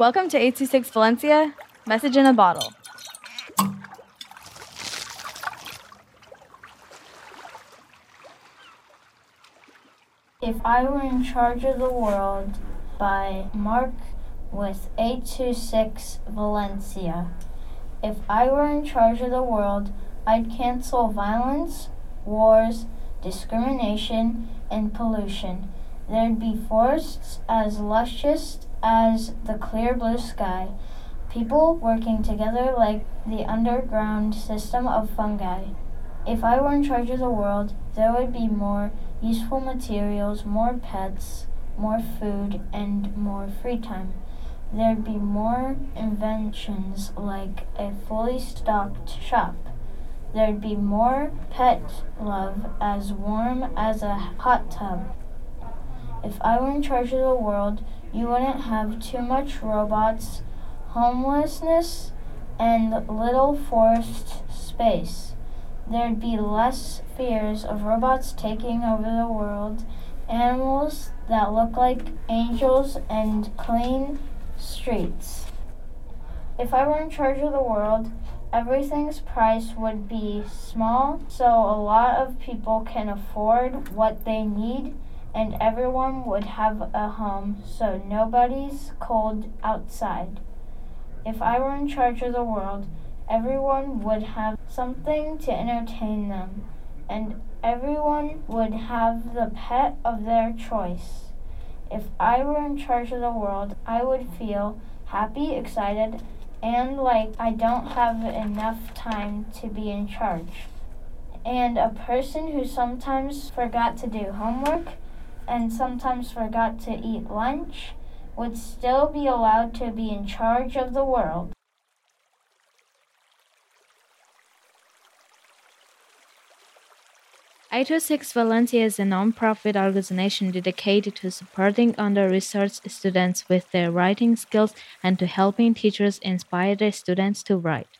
Welcome to 826 Valencia, message in a bottle. If I Were in Charge of the World by Mark with 826 Valencia. If I were in charge of the world, I'd cancel violence, wars, discrimination, and pollution. There'd be forests as luscious as the clear blue sky. People working together like the underground system of fungi. If I were in charge of the world, there would be more useful materials, more pets, more food, and more free time. There'd be more inventions like a fully stocked shop. There'd be more pet love as warm as a hot tub. If I were in charge of the world, you wouldn't have too much robots, homelessness, and little forced space. There'd be less fears of robots taking over the world, animals that look like angels, and clean streets. If I were in charge of the world, everything's price would be small so a lot of people can afford what they need and everyone would have a home so nobody's cold outside. If I were in charge of the world, everyone would have something to entertain them and everyone would have the pet of their choice. If I were in charge of the world, I would feel happy, excited, and like I don't have enough time to be in charge. And a person who sometimes forgot to do homework and sometimes forgot to eat lunch would still be allowed to be in charge of the world. 826 Valencia is a non-profit organization dedicated to supporting under-researched students with their writing skills and to helping teachers inspire their students to write.